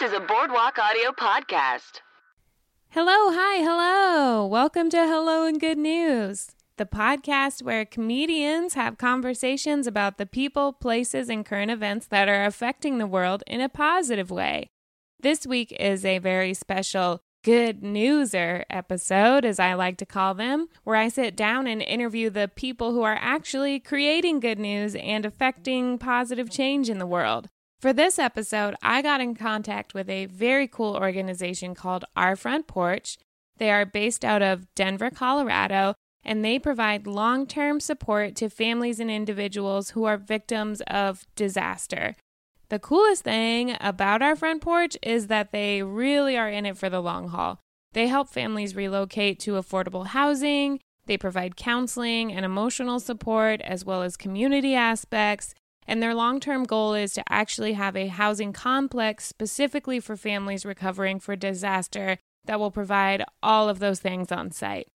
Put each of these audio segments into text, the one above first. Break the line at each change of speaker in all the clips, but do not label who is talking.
This is a Boardwalk Audio podcast.
Hello, hi, hello. Welcome to Hello and Good News, the podcast where comedians have conversations about the people, places, and current events that are affecting the world in a positive way. This week is a very special Good Newser episode, as I like to call them, where I sit down and interview the people who are actually creating good news and affecting positive change in the world. For this episode, I got in contact with a very cool organization called Our Front Porch. They are based out of Denver, Colorado, and they provide long term support to families and individuals who are victims of disaster. The coolest thing about Our Front Porch is that they really are in it for the long haul. They help families relocate to affordable housing, they provide counseling and emotional support, as well as community aspects. And their long term goal is to actually have a housing complex specifically for families recovering for disaster that will provide all of those things on site.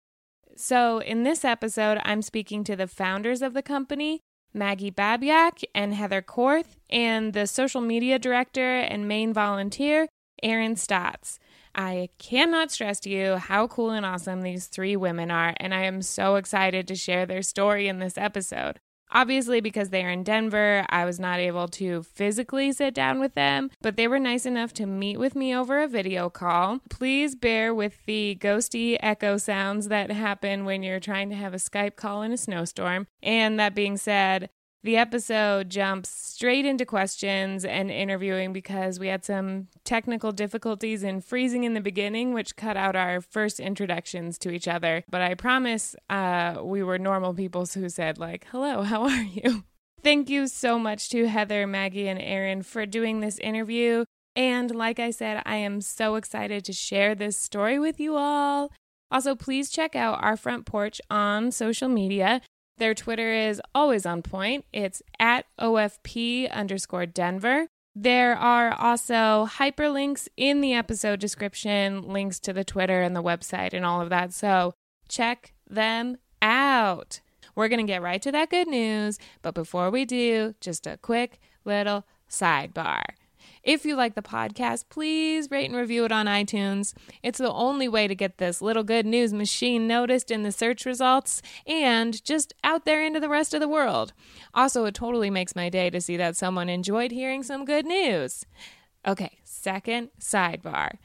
So, in this episode, I'm speaking to the founders of the company, Maggie Babyak and Heather Korth, and the social media director and main volunteer, Erin Stotts. I cannot stress to you how cool and awesome these three women are, and I am so excited to share their story in this episode. Obviously, because they are in Denver, I was not able to physically sit down with them, but they were nice enough to meet with me over a video call. Please bear with the ghosty echo sounds that happen when you're trying to have a Skype call in a snowstorm. And that being said, the episode jumps straight into questions and interviewing because we had some technical difficulties in freezing in the beginning, which cut out our first introductions to each other. But I promise uh, we were normal people who said, like, hello, how are you? Thank you so much to Heather, Maggie, and Erin for doing this interview. And like I said, I am so excited to share this story with you all. Also, please check out our front porch on social media. Their Twitter is always on point. It's at OFP underscore Denver. There are also hyperlinks in the episode description, links to the Twitter and the website and all of that. So check them out. We're going to get right to that good news. But before we do, just a quick little sidebar. If you like the podcast, please rate and review it on iTunes. It's the only way to get this little good news machine noticed in the search results and just out there into the rest of the world. Also, it totally makes my day to see that someone enjoyed hearing some good news. Okay, second sidebar.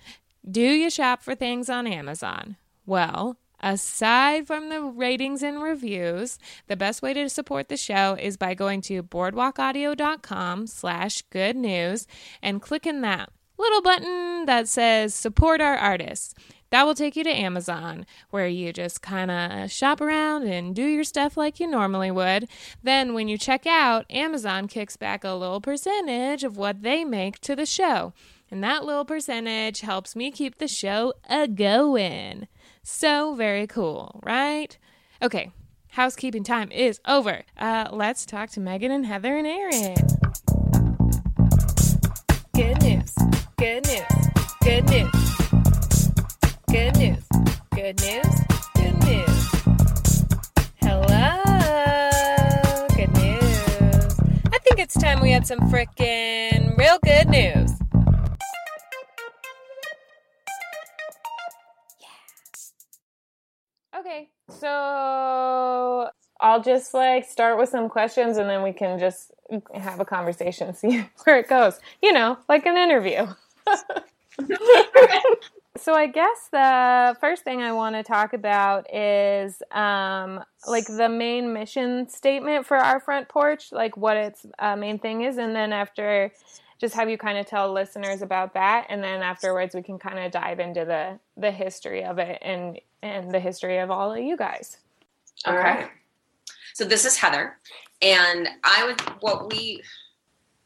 Do you shop for things on Amazon? Well, Aside from the ratings and reviews, the best way to support the show is by going to boardwalkaudio.com slash good news and clicking that little button that says support our artists. That will take you to Amazon, where you just kind of shop around and do your stuff like you normally would. Then, when you check out, Amazon kicks back a little percentage of what they make to the show. And that little percentage helps me keep the show a going. So very cool, right? Okay, housekeeping time is over. Uh, let's talk to Megan and Heather and Erin. Good news. Good news. Good news. Good news. Good news. Good news. Hello. Good news. I think it's time we had some frickin' real good news. Okay, so I'll just like start with some questions and then we can just have a conversation, see where it goes. You know, like an interview. so I guess the first thing I want to talk about is um, like the main mission statement for our front porch, like what its uh, main thing is, and then after just have you kind of tell listeners about that and then afterwards we can kind of dive into the the history of it and and the history of all of you guys.
Okay? right. so this is heather and i would what we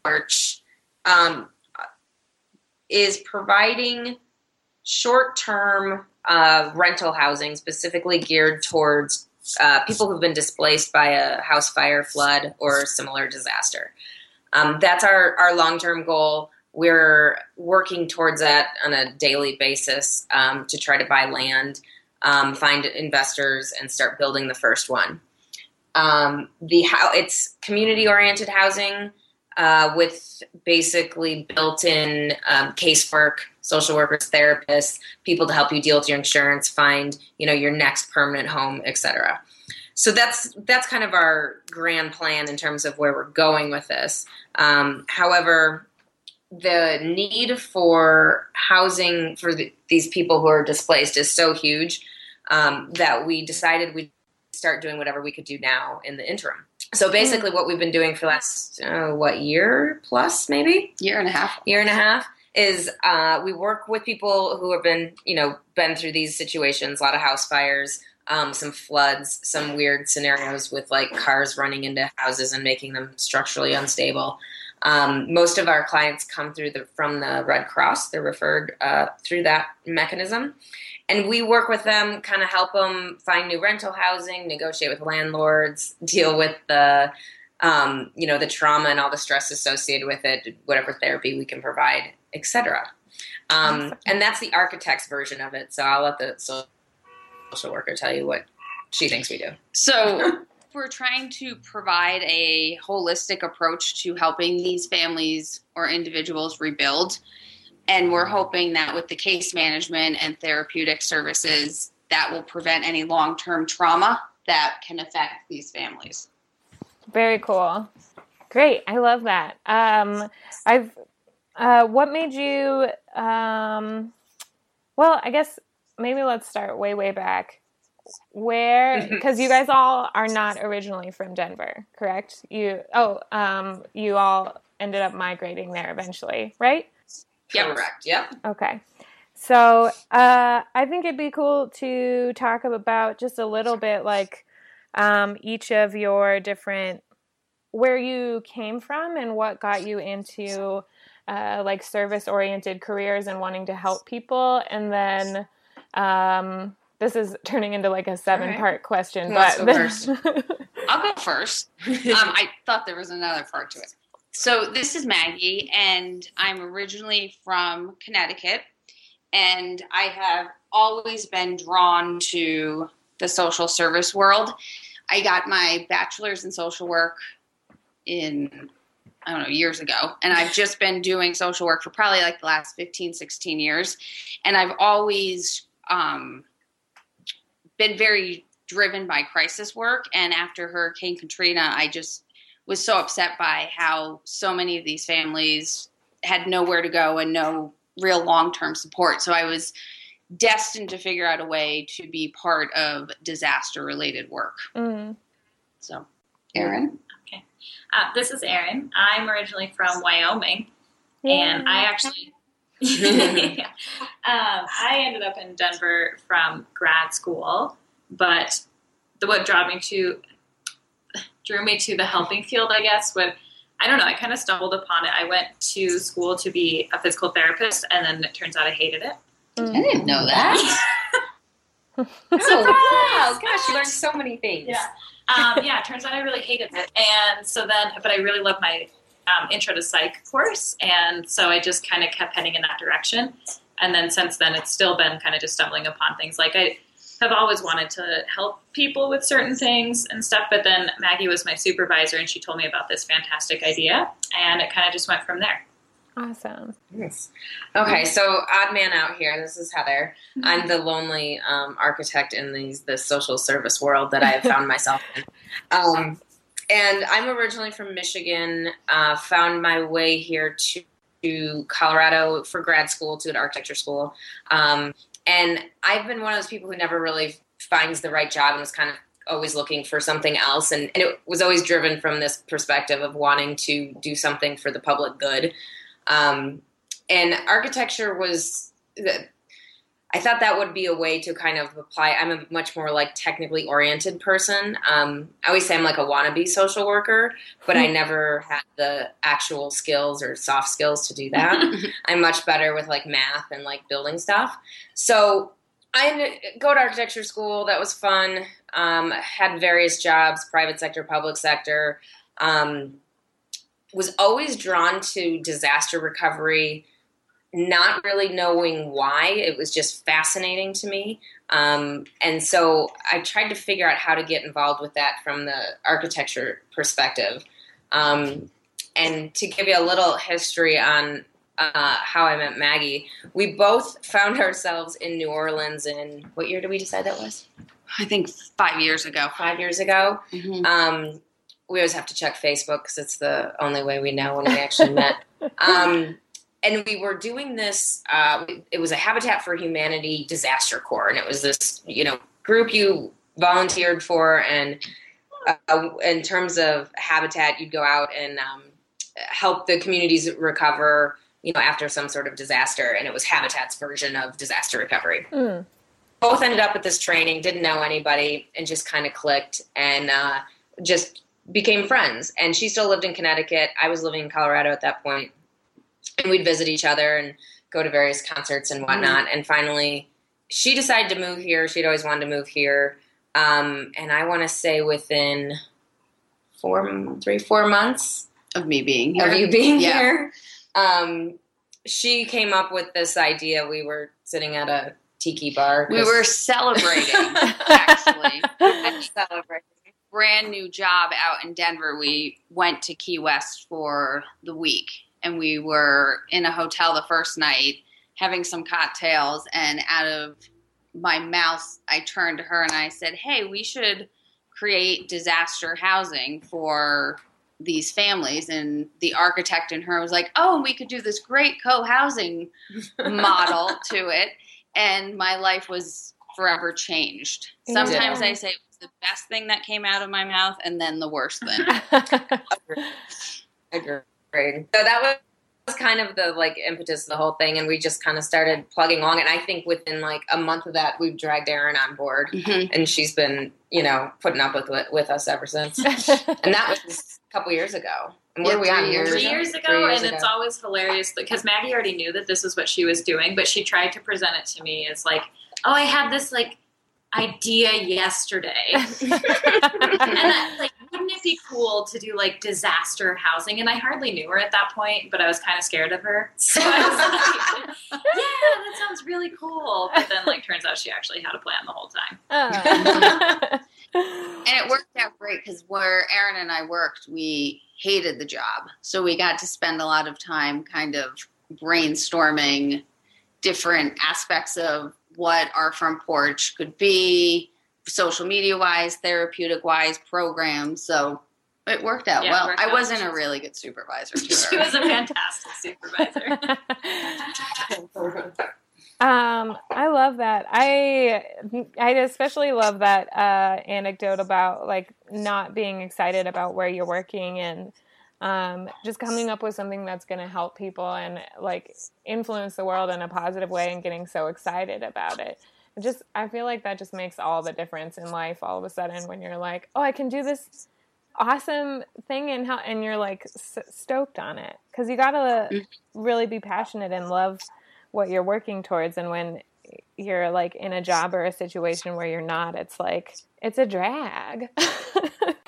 arch um, is providing short-term uh, rental housing specifically geared towards uh, people who've been displaced by a house fire flood or similar disaster um, that's our, our long term goal. We're working towards that on a daily basis um, to try to buy land, um, find investors, and start building the first one. Um, the how it's community oriented housing. uh, with basically built-in um, casework, social workers, therapists, people to help you deal with your insurance, find you know your next permanent home, etc. So that's that's kind of our grand plan in terms of where we're going with this. Um, however, the need for housing for the, these people who are displaced is so huge um, that we decided we'd start doing whatever we could do now in the interim. So basically, what we've been doing for the last uh, what year plus, maybe
Year and a half.
year and a half, is uh, we work with people who have been you know been through these situations, a lot of house fires, um, some floods, some weird scenarios with like cars running into houses and making them structurally unstable. Um, most of our clients come through the from the Red Cross. They're referred uh, through that mechanism, and we work with them, kind of help them find new rental housing, negotiate with landlords, deal with the um, you know the trauma and all the stress associated with it, whatever therapy we can provide, etc. Um, and that's the architect's version of it. So I'll let the social worker tell you what she thinks we do.
So we're trying to provide a holistic approach to helping these families or individuals rebuild. And we're hoping that with the case management and therapeutic services, that will prevent any long term trauma that can affect these families.
Very cool. Great. I love that. Um, I've, uh, what made you, um, well, I guess maybe let's start way, way back. Where, because you guys all are not originally from Denver, correct? You, oh, um, you all ended up migrating there eventually, right?
yeah
Correct. Yep.
Okay. So uh, I think it'd be cool to talk about just a little bit like um, each of your different, where you came from and what got you into uh, like service oriented careers and wanting to help people. And then um, this is turning into like a seven part question,
Who wants
but
to go?
I'll go first. Um, I thought there was another part to it. So this is Maggie, and I'm originally from Connecticut, and I have always been drawn to the social service world. I got my bachelor's in social work in I don't know years ago, and I've just been doing social work for probably like the last 15, 16 years, and I've always um, been very driven by crisis work. And after Hurricane Katrina, I just was so upset by how so many of these families had nowhere to go and no real long term support. So I was destined to figure out a way to be part of disaster related work.
Mm.
So, Erin? Okay.
Uh, this is Erin. I'm originally from Wyoming, and I actually, um, I ended up in Denver from grad school. But the what drew me to drew me to the helping field, I guess, would I don't know. I kind of stumbled upon it. I went to school to be a physical therapist, and then it turns out I hated it.
Mm.
I didn't know that.
Oh wow! Gosh, you learned so many things.
Yeah. Um, yeah, it turns out I really hated it. And so then, but I really love my um, intro to psych course. And so I just kind of kept heading in that direction. And then since then, it's still been kind of just stumbling upon things. Like I have always wanted to help people with certain things and stuff. But then Maggie was my supervisor and she told me about this fantastic idea. And it kind of just went from there.
Awesome.
Yes. Okay, so odd man out here. This is Heather. I'm the lonely um, architect in these the social service world that I have found myself in. Um, and I'm originally from Michigan. Uh, found my way here to, to Colorado for grad school to an architecture school. Um, and I've been one of those people who never really finds the right job and was kind of always looking for something else and, and it was always driven from this perspective of wanting to do something for the public good um, and architecture was i thought that would be a way to kind of apply i'm a much more like technically oriented person um, i always say i'm like a wannabe social worker but i never had the actual skills or soft skills to do that i'm much better with like math and like building stuff so I go to architecture school. That was fun. Um, had various jobs, private sector, public sector. Um, was always drawn to disaster recovery, not really knowing why. It was just fascinating to me. Um, and so I tried to figure out how to get involved with that from the architecture perspective. Um, and to give you a little history on uh, how I met Maggie, we both found ourselves in New Orleans in what year did we decide that was?
I think five years ago.
Five years ago.
Mhm.
Um, we always have to check Facebook because it's the only way we know when we actually met. And we were doing this. Uh, it was a Habitat for Humanity disaster corps, and it was this, you know, group you volunteered for. And uh, in terms of habitat, you'd go out and um, help the communities recover, you know, after some sort of disaster. And it was Habitat's version of disaster recovery
Mm.
both ended up at this training, didn't know anybody, and just kind of clicked and uh, just became friends. And she still lived in Connecticut. I was living in Colorado at that point, and we'd visit each other and go to various concerts and whatnot. And finally, she decided to move here. She'd always wanted to move here, um, and I want to say within four, three, four months
Of me being here.
of you being
Yeah.
here. Um, she came up with this idea. We were sitting at a tiki bar.
We were celebrating, actually.
celebrating.
brand new job out in Denver. We went to Key West for the week and we were in a hotel the first night having some cocktails and out of my mouth I turned to her and I said, "Hey, we should create disaster housing for these families." And the architect in her was like, "Oh, we could do this great co-housing model to it." And my life was forever changed. Sometimes
Yeah.
I say it was the best thing that came out of my mouth and then the worst thing.
Agreed. So that was was kind of the like impetus of the whole thing, and we just kind of started plugging along. And I think within like a month of that, we've dragged Erin on board,
Mhm.
and she's been you know putting up with with us ever since. and that was a couple years ago. And what
Yeah,
are we
three
on?
years
three
ago.
years ago,
Three years
and it's always hilarious because Maggie already knew that this was what she was doing, but she tried to present it to me as like, "Oh, I had this like idea yesterday," and that, like, wouldn't it be cool to do like disaster housing? And I hardly knew her at that point, but I was kind of scared of her, so I was like, "Yeah, that sounds really cool." But then, like, turns out she actually had a plan the whole time.
Oh.
And it worked out great because where Erin and I worked, we hated the job. So we got to spend a lot of time kind of brainstorming different aspects of what our front porch could be, social media wise, therapeutic wise, programs. So it worked out
Yeah,
well.
worked
I
out.
wasn't a really good supervisor to
She
her.
was a fantastic supervisor.
Um, I love that. I I especially love that uh, anecdote about like not being excited about where you're working and um, just coming up with something that's going to help people and like influence the world in a positive way and getting so excited about it. It just I feel like that just makes all the difference in life all of a sudden when you're like, oh, I can do this awesome thing and how and you're like s- stoked on it. Because you gotta really be passionate and love what you're working towards and when you're like in a job or a situation where you're not it's like it's a drag.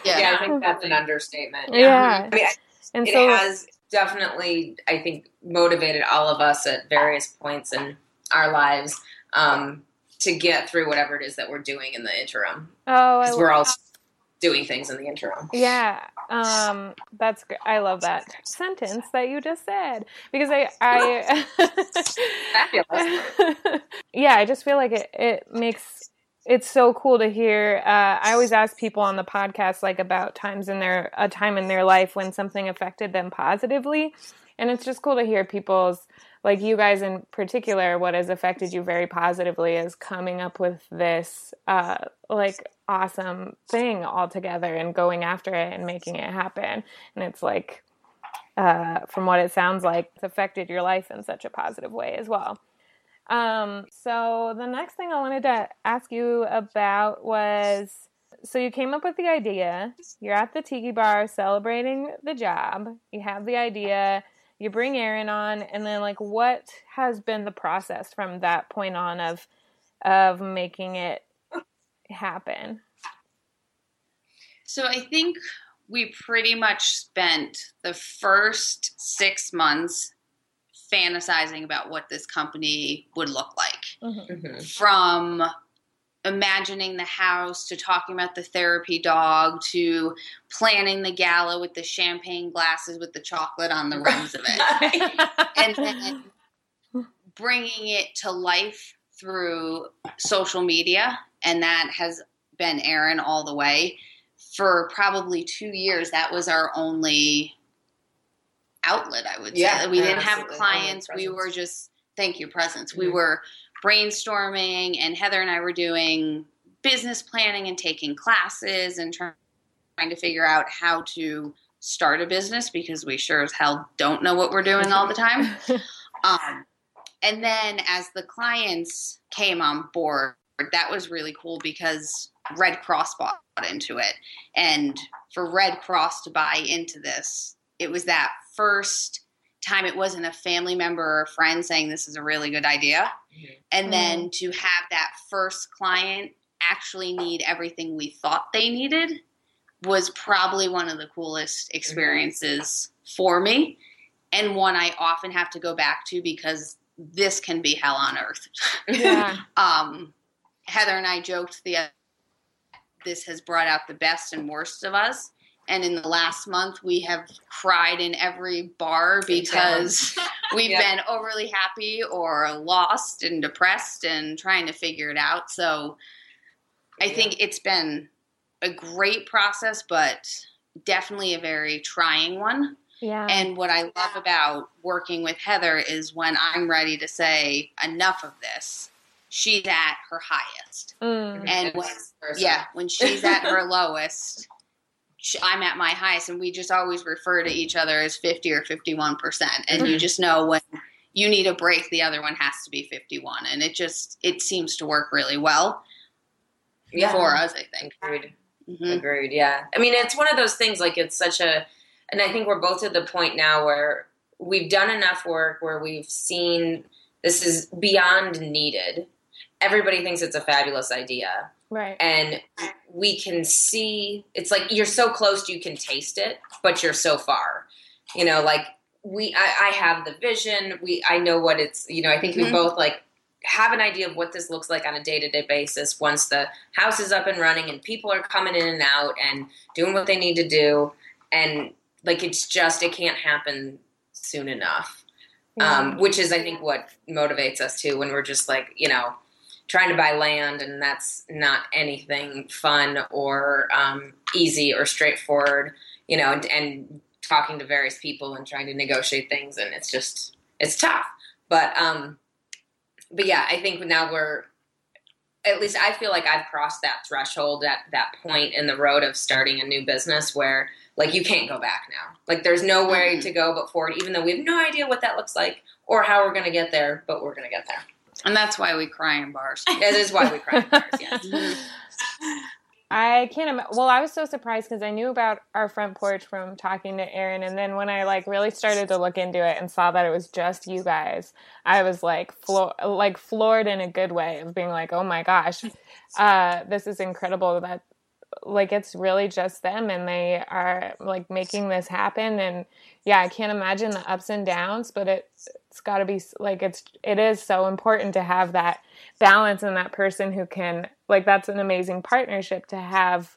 Yeah.
Yeah, I think that's an understatement.
yeah.
I mean,
and
it
so
has definitely, I think, motivated all of us at various points in our lives. Um, to get through whatever it is that we're doing in the interim.
oh
Because we're all doing things in the interim.
Yeah, um, that's gr- I love that sentence that you just said because I I
Fabulous.
yeah I just feel like it it makes it's so cool to hear. Uh, I always ask people on the podcast like about times in their a time in their life when something affected them positively, and it's just cool to hear people's like you guys in particular what has affected you very positively is coming up with this uh, like awesome thing all together and going after it and making it happen. And it's like uh, from what it sounds like it's affected your life in such a positive way as well. Um, so the next thing i wanted to ask you about was so you came up with the idea. You're at the tiki bar celebrating the job. You have the idea you bring Erin on, and then like what has been the process from that point on of of making it happen?
So I think we pretty much spent the first six months fantasizing about what this company would look like.
Mhm.
From imagining the house to talking about the therapy dog to planning the gala with the champagne glasses with the chocolate on the rims of it. And then bringing it to life through social media and that has been Erin all the way. For probably 2 years that was our only outlet I would
Yeah,
say we didn't have clients. We were just thank you presence. We
Mhm.
were brainstorming and Heather and I were doing business planning and taking classes and trying to figure out how to start a business because we sure as hell don't know what we're doing all the time. Um, and then as the clients came on board, that was really cool because Red Cross bought into it. And for Red Cross to buy into this, it was that first time it wasn't a family member or a friend saying this is a really good idea.
Mhm.
And then to have that first client actually need everything we thought they needed was probably one of the coolest experiences for me and one I often have to go back to because this can be hell on earth.
yeah.
um, Heather and I joked the this has brought out the best and worst of us. And in the last month, we have cried in every bar because we've
Yep.
been overly happy or lost and depressed and trying to figure it out. So I think it's been a great process, but definitely a very trying one.
Yeah.
And what I love about working with Heather is when I'm ready to say enough of this, she's at her highest.
Mm.
And when, yeah, when she's at her lowest, sh I'm at my highest. And we just always refer to each other as 50 or 51%. And you just know when you need a break, the other one has to be 51. And it just, it seems to work really well
yeah.
for us, I think.
Agreed.
Mhm.
Agreed. Yeah. I mean, it's one of those things. Like it's such a, and I think we're both at the point now where we've done enough work where we've seen this is beyond needed. Everybody thinks it's a fabulous idea,
Right.
and we can see. It's like you're so close, you can taste it, but you're so far. You know, like we. I, I have the vision. We. I know what it's. You know, I think we
Mhm.
both like have an idea of what this looks like on a day-to-day basis once the house is up and running and people are coming in and out and doing what they need to do and like it's just it can't happen soon enough um, which is i think what motivates us too when we're just like you know trying to buy land and that's not anything fun or um, easy or straightforward you know and, and talking to various people and trying to negotiate things and it's just it's tough. But um but yeah i think now we're at least i feel like i've crossed that threshold at that point in the road of starting a new business where like you can't go back now. Like there's no way
Mhm.
to go but forward even though we have no idea what that looks like or how we're going to get there but we're going to get there
And that's why we cry in bars.
that is why we cry in bars, yes.
I can't imagine. Well, I was so surprised because I knew about our front porch from talking to Erin, and then when I like really started to look into it and saw that it was just you guys, I was like, flo- like floored in a good way of being like, oh my gosh, uh, this is incredible that like it's really just them and they are like making this happen and yeah i can't imagine the ups and downs but it, it's got to be like it's it is so important to have that balance and that person who can like that's an amazing partnership to have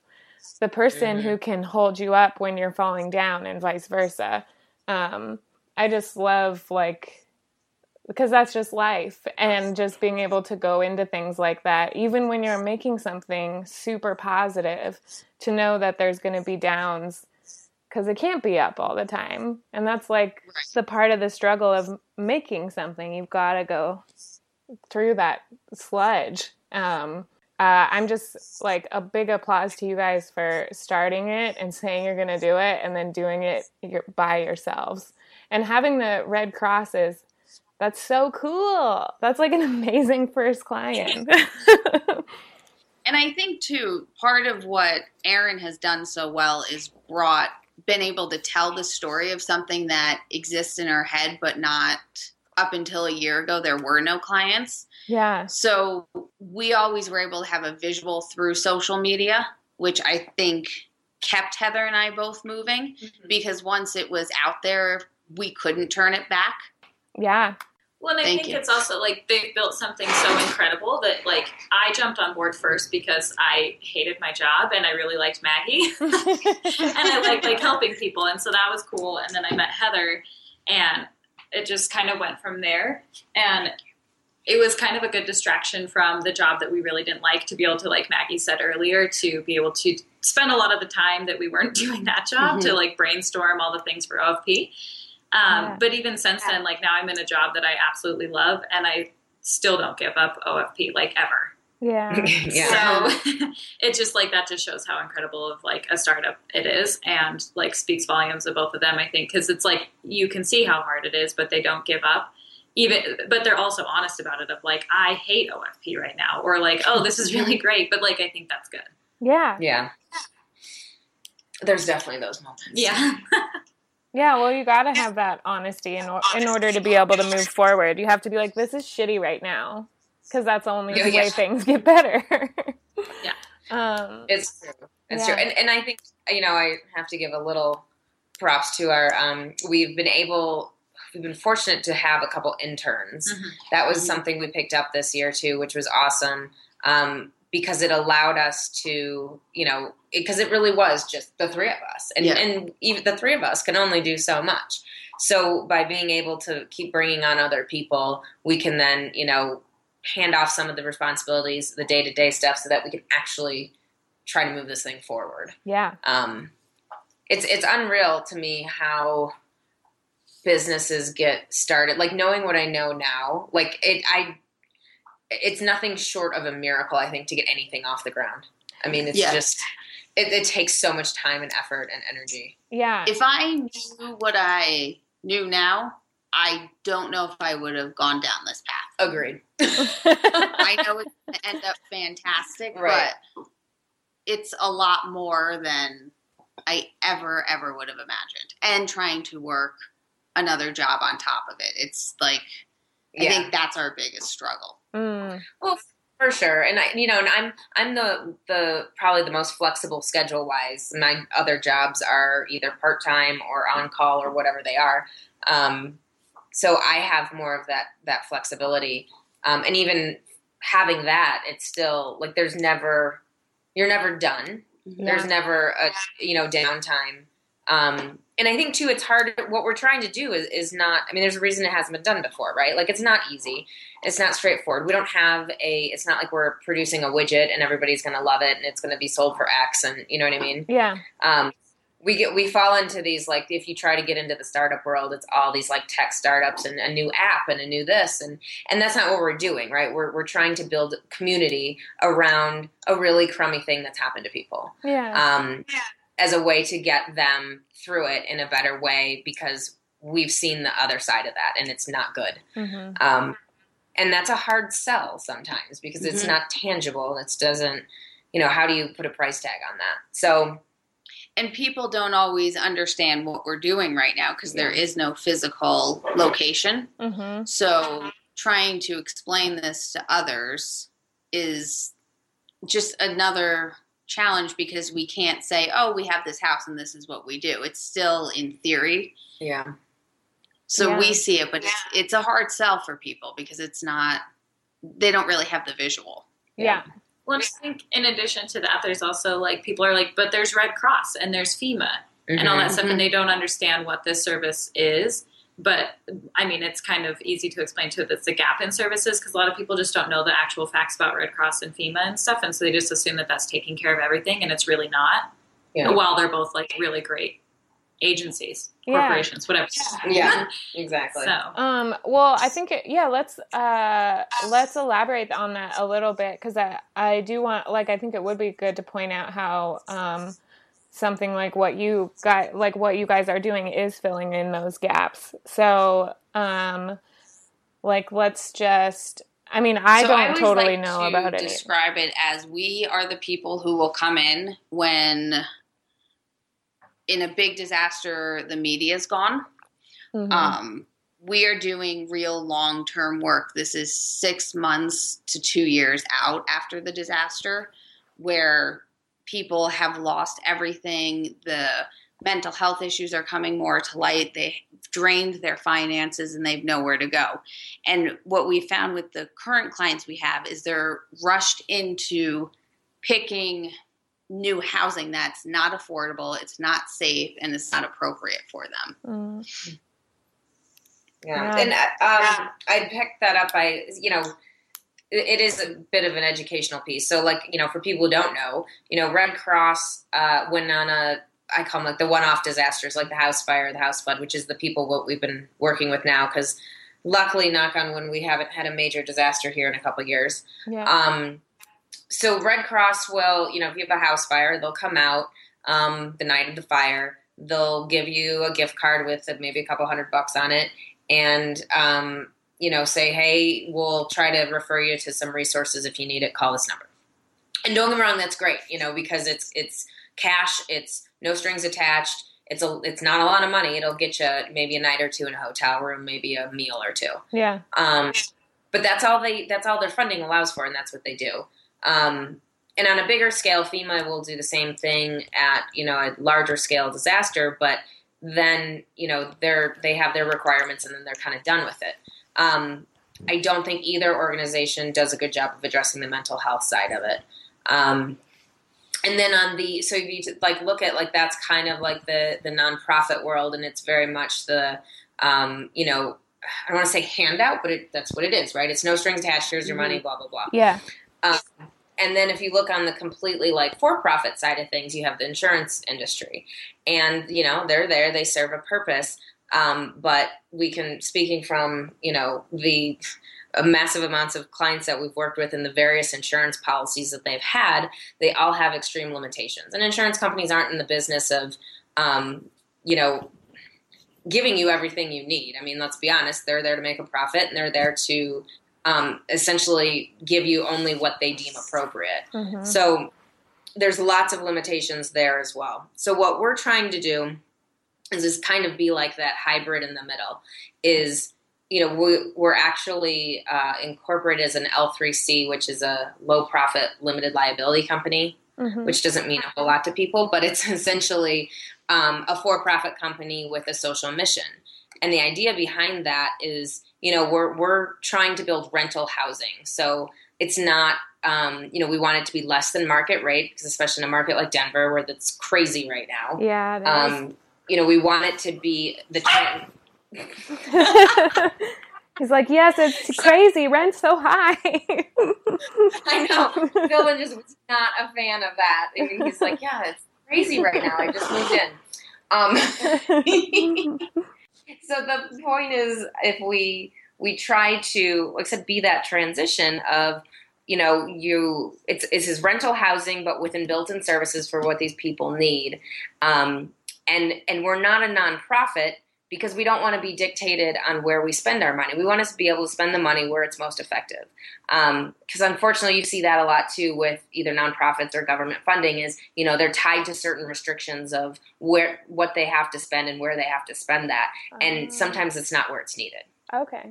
the person
Mhm.
who can hold you up when you're falling down and vice versa um i just love like because that's just life and just being able to go into things like that even when you're making something super positive to know that there's going to be downs because it can't be up all the time. And that's like
Right.
the part of the struggle of making something. You've got to go through that sludge. Um, uh, i'm just like a big applause to you guys for starting it and saying you're going to do it and then doing it by yourselves. And having the red crosses that's so cool that's like an amazing first client
And I think too, part of what Erin has done so well is brought been able to tell the story of something that exists in her head, but not up until a year ago there were no clients.
yeah
So we always were able to have a visual through social media, which I think kept Heather and I both moving mm-hmm. because once it was out there, we couldn't turn it back.
Yeah
Well, and I
Thank
think
you.
it's also like they've built something so incredible that like I jumped on board first because I hated my job and I really liked Maggie and I like like helping people and so that was cool. And then I met Heather and it just kind of went from there. And it was kind of a good distraction from the job that we really didn't like to be able to, like Maggie said earlier, to be able to spend a lot of the time that we weren't doing that job to mm-hmm. like brainstorm all the things for OFP. Um,
Yeah.
But even since then, like now I'm in a job that I absolutely love and I still don't give up OFP like ever.
yeah.
yeah.
So it just like that just shows how incredible of like a startup it is and like speaks volumes of both of them, I think, because it's like you can see how hard it is, but they don't give up. Even, but they're also honest about it. Of like, I hate OFP right now, or like, oh, this is really great, but like, I think that's good.
Yeah.
yeah. There's definitely those moments.
Yeah,
Yeah, well, you got to have that honesty in, or- in order to be able to move forward. You have to be like, this is shitty right now, because that's the only
Yeah,
way
yeah.
things get better.
Yeah.
Um,
It's true. It's
Yeah.
true. And and I think you know I have to give a little props to our um we've been able we've been fortunate to have a couple interns.
Mhm.
That was
Mhm.
something we picked up this year too, which was awesome. Um because it allowed us to, you know, because it, really was just the three of us, and
Yeah.
and even the three of us can only do so much. So by being able to keep bringing on other people, we can then, you know, hand off some of the responsibilities, the day to day stuff, so that we can actually try to move this thing forward.
yeah.
Um, it's it's unreal to me how businesses get started. Like knowing what I know now, like it, I, it's nothing short of a miracle. I think to get anything off the ground. I mean, it's
Yeah.
just it, it takes so much time and effort and energy.
Yeah.
If I knew what I knew now, I don't know if I would have gone down this path.
Agreed.
I know it's going to end up fantastic,
Right.
but it's a lot more than I ever, ever would have imagined. And trying to work another job on top of it. It's like, I
Yeah.
think that's our biggest struggle.
Mm,
Well, for sure, and I, you know, and I'm I'm the the probably the most flexible schedule wise. My other jobs are either part time or on call or whatever they are. Um, so I have more of that that flexibility, um, and even having that, it's still like there's never you're never done. There's never a you know downtime. Um, and I think too, it's hard. What we're trying to do is, is not. I mean, there's a reason it hasn't been done before, right? Like it's not easy. It's not straightforward. We don't have a. It's not like we're producing a widget and everybody's going to love it and it's going to be sold for X and you know what I mean.
yeah.
Um, we get we fall into these like if you try to get into the startup world, it's all these like tech startups and a new app and a new this and and that's not what we're doing, right? We're we're trying to build community around a really crummy thing that's happened to people
Yeah.
um, as a way to get them through it in a better way because we've seen the other side of that and it's not good.
hmm
Um, and that's a hard sell sometimes because it's
Mhm.
not tangible. It doesn't, you know, how do you put a price tag on that? So,
and people don't always understand what we're doing right now because there is no physical location.
hmm
So trying to explain this to others is just another challenge because we can't say, "Oh, we have this house and this is what we do." It's still in theory.
yeah.
So
Yeah.
we see it, but it's it's a hard sell for people because it's not they don't really have the visual.
Yeah.
Well, I think in addition to that, there's also like people are like, but there's Red Cross and there's FEMA and all that stuff, and mm-hmm. they don't understand what this service is. But I mean, it's kind of easy to explain to it that's a gap in services because a lot of people just don't know the actual facts about Red Cross and FEMA and stuff, and so they just assume that that's taking care of everything, and it's really not.
Yeah.
While they're both like really great agencies,
Yeah.
corporations, whatever.
Yeah. Exactly.
So
Um, well, I think it, yeah. Let's uh, let's elaborate on that a little bit because I I do want like I think it would be good to point out how um, something like what you got like what you guys are doing is filling in those gaps. So um, like let's just. I mean, I
So
don't
always
totally
like
know
to
about it.
Describe it as we are the people who will come in when in a big disaster the media is gone.
Mhm.
Um, we are doing real long term work. This is six months to two years out after the disaster, where people have lost everything. The mental health issues are coming more to light. They drained their finances and they've nowhere to go. And what we found with the current clients we have is they're rushed into picking new housing that's not affordable, it's not safe, and it's not appropriate for them.
Mm.
Yeah,
Yeah.
and uh, um, I picked that up by you know it is a bit of an educational piece. So like you know for people who don't know, you know Red Cross uh, when on a I call them like the one-off disasters like the house fire, the house flood, which is the people what we've been working with now because luckily knock on when we haven't had a major disaster here in a couple of years.
Yeah.
Um, so Red Cross will, you know, if you have a house fire, they'll come out um, the night of the fire. They'll give you a gift card with maybe a couple hundred bucks on it, and um, you know, say, hey, we'll try to refer you to some resources if you need it. Call this number. And don't get me wrong, that's great, you know, because it's it's cash, it's no strings attached. It's a it's not a lot of money. It'll get you maybe a night or two in a hotel room, maybe a meal or two.
yeah.
Um, but that's all they that's all their funding allows for, and that's what they do. Um, and on a bigger scale, FEMA will do the same thing at you know a larger scale disaster, but then you know they're they have their requirements, and then they're kind of done with it. Um, I don't think either organization does a good job of addressing the mental health side of it. Um, and then on the so if you like look at like that's kind of like the the nonprofit world, and it's very much the um, you know I don't want to say handout, but it, that's what it is, right? It's no strings attached. Here's your money, blah blah blah.
Yeah.
Um, and then if you look on the completely like for-profit side of things, you have the insurance industry, and you know they're there, they serve a purpose. Um, but we can, speaking from you know the massive amounts of clients that we've worked with and the various insurance policies that they've had, they all have extreme limitations. And insurance companies aren't in the business of, um, you know, giving you everything you need. I mean, let's be honest, they're there to make a profit and they're there to um, essentially give you only what they deem appropriate.
Mhm.
So there's lots of limitations there as well. So what we're trying to do is is kind of be like that hybrid in the middle. Is you know we, we're actually uh, incorporated as an L3C, which is a low profit limited liability company
Mhm.
which doesn't mean a whole lot to people, but it's essentially um, a for profit company with a social mission. And the idea behind that is, you know, we're, we're trying to build rental housing. So it's not, um, you know, we want it to be less than market rate, because especially in a market like Denver where that's crazy right now.
Yeah.
Um, you know, we want it to be the trend.
He's like, yes, it's crazy. Rent's so high.
I know. Philbin just was not a fan of that. I mean, he's like, yeah, it's crazy right now. I just moved in. Um, so the point is, if we we try to, like I said, be that transition of, you know, you it's it's his rental housing, but within built-in services for what these people need, um, and and we're not a nonprofit because we don't want to be dictated on where we spend our money. We want us to be able to spend the money where it's most effective. Um, because unfortunately, you see that a lot too with either nonprofits or government funding. Is you know they're tied to certain restrictions of where what they have to spend and where they have to spend that, and ah. sometimes it's not where it's needed.
okay.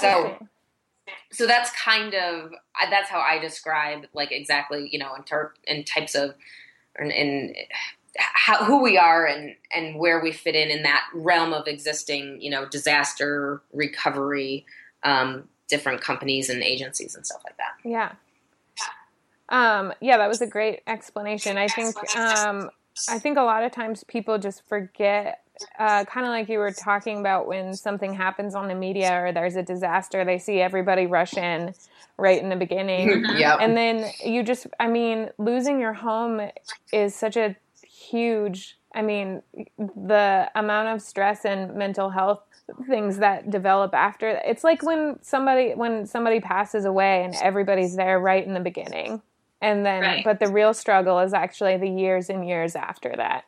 So-. So that's kind of that's how I describe like exactly you know in, ter- in types of in, in how, who we are and and where we fit in in that realm of existing you know disaster recovery um, different companies and agencies and stuff like that.
Yeah. Um, yeah, that was a great explanation. I think um, I think a lot of times people just forget, uh, kind of like you were talking about when something happens on the media or there's a disaster, they see everybody rush in right in the beginning.
yeah.
and then you just i mean losing your home is such a huge i mean the amount of stress and mental health things that develop after it's like when somebody when somebody passes away and everybody's there right in the beginning and then
Right.
but the real struggle is actually the years and years after that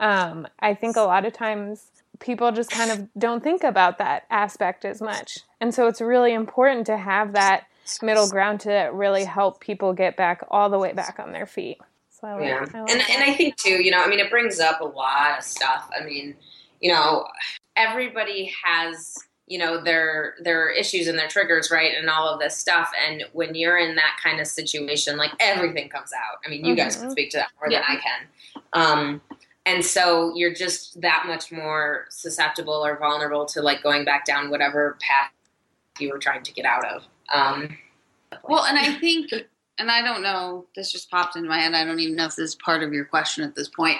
um, i think a lot of times people just kind of don't think about that aspect as much and so it's really important to have that middle ground to really help people get back all the way back on their feet. So I like,
Yeah,
I like
and
that.
and I think too, you know, I mean, it brings up a lot of stuff. I mean, you know, everybody has you know their their issues and their triggers, right, and all of this stuff. And when you're in that kind of situation, like everything comes out. I mean, you guys
Mhm.
can speak to that more
Yeah.
than I can. Um, and so you're just that much more susceptible or vulnerable to like going back down whatever path you were trying to get out of. Um,
Well, and I think, and I don't know, this just popped into my head. I don't even know if this is part of your question at this point.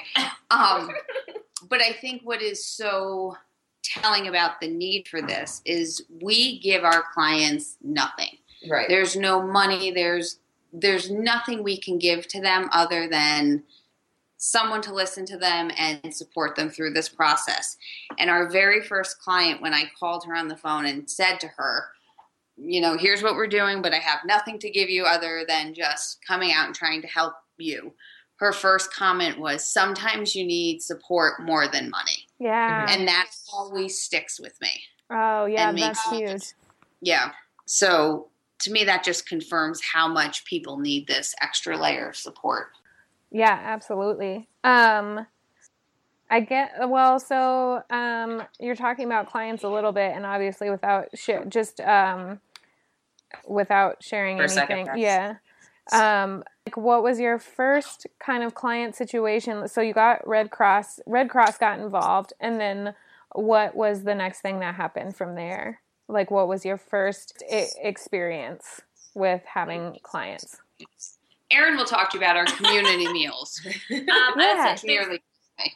Um, but I think what is so telling about the need for this is we give our clients nothing.
right.
There's no money. There's there's nothing we can give to them other than someone to listen to them and support them through this process. And our very first client, when I called her on the phone and said to her, you know, here's what we're doing, but I have nothing to give you other than just coming out and trying to help you. Her first comment was, sometimes you need support more than money.
Yeah.
And that always sticks with me.
oh, yeah,
and
that's
makes-
huge.
Yeah. So to me, that just confirms how much people need this extra layer of support.
Yeah, absolutely. Um, I get well. So um, you're talking about clients a little bit, and obviously without sh- just um, without sharing
For
anything.
yes.
Yeah. Um, like, what was your first kind of client situation? So you got Red Cross. Red Cross got involved, and then what was the next thing that happened from there? Like, what was your first I- experience with having clients?
Erin will talk to you about our community meals.
Um,
Yeah.
I think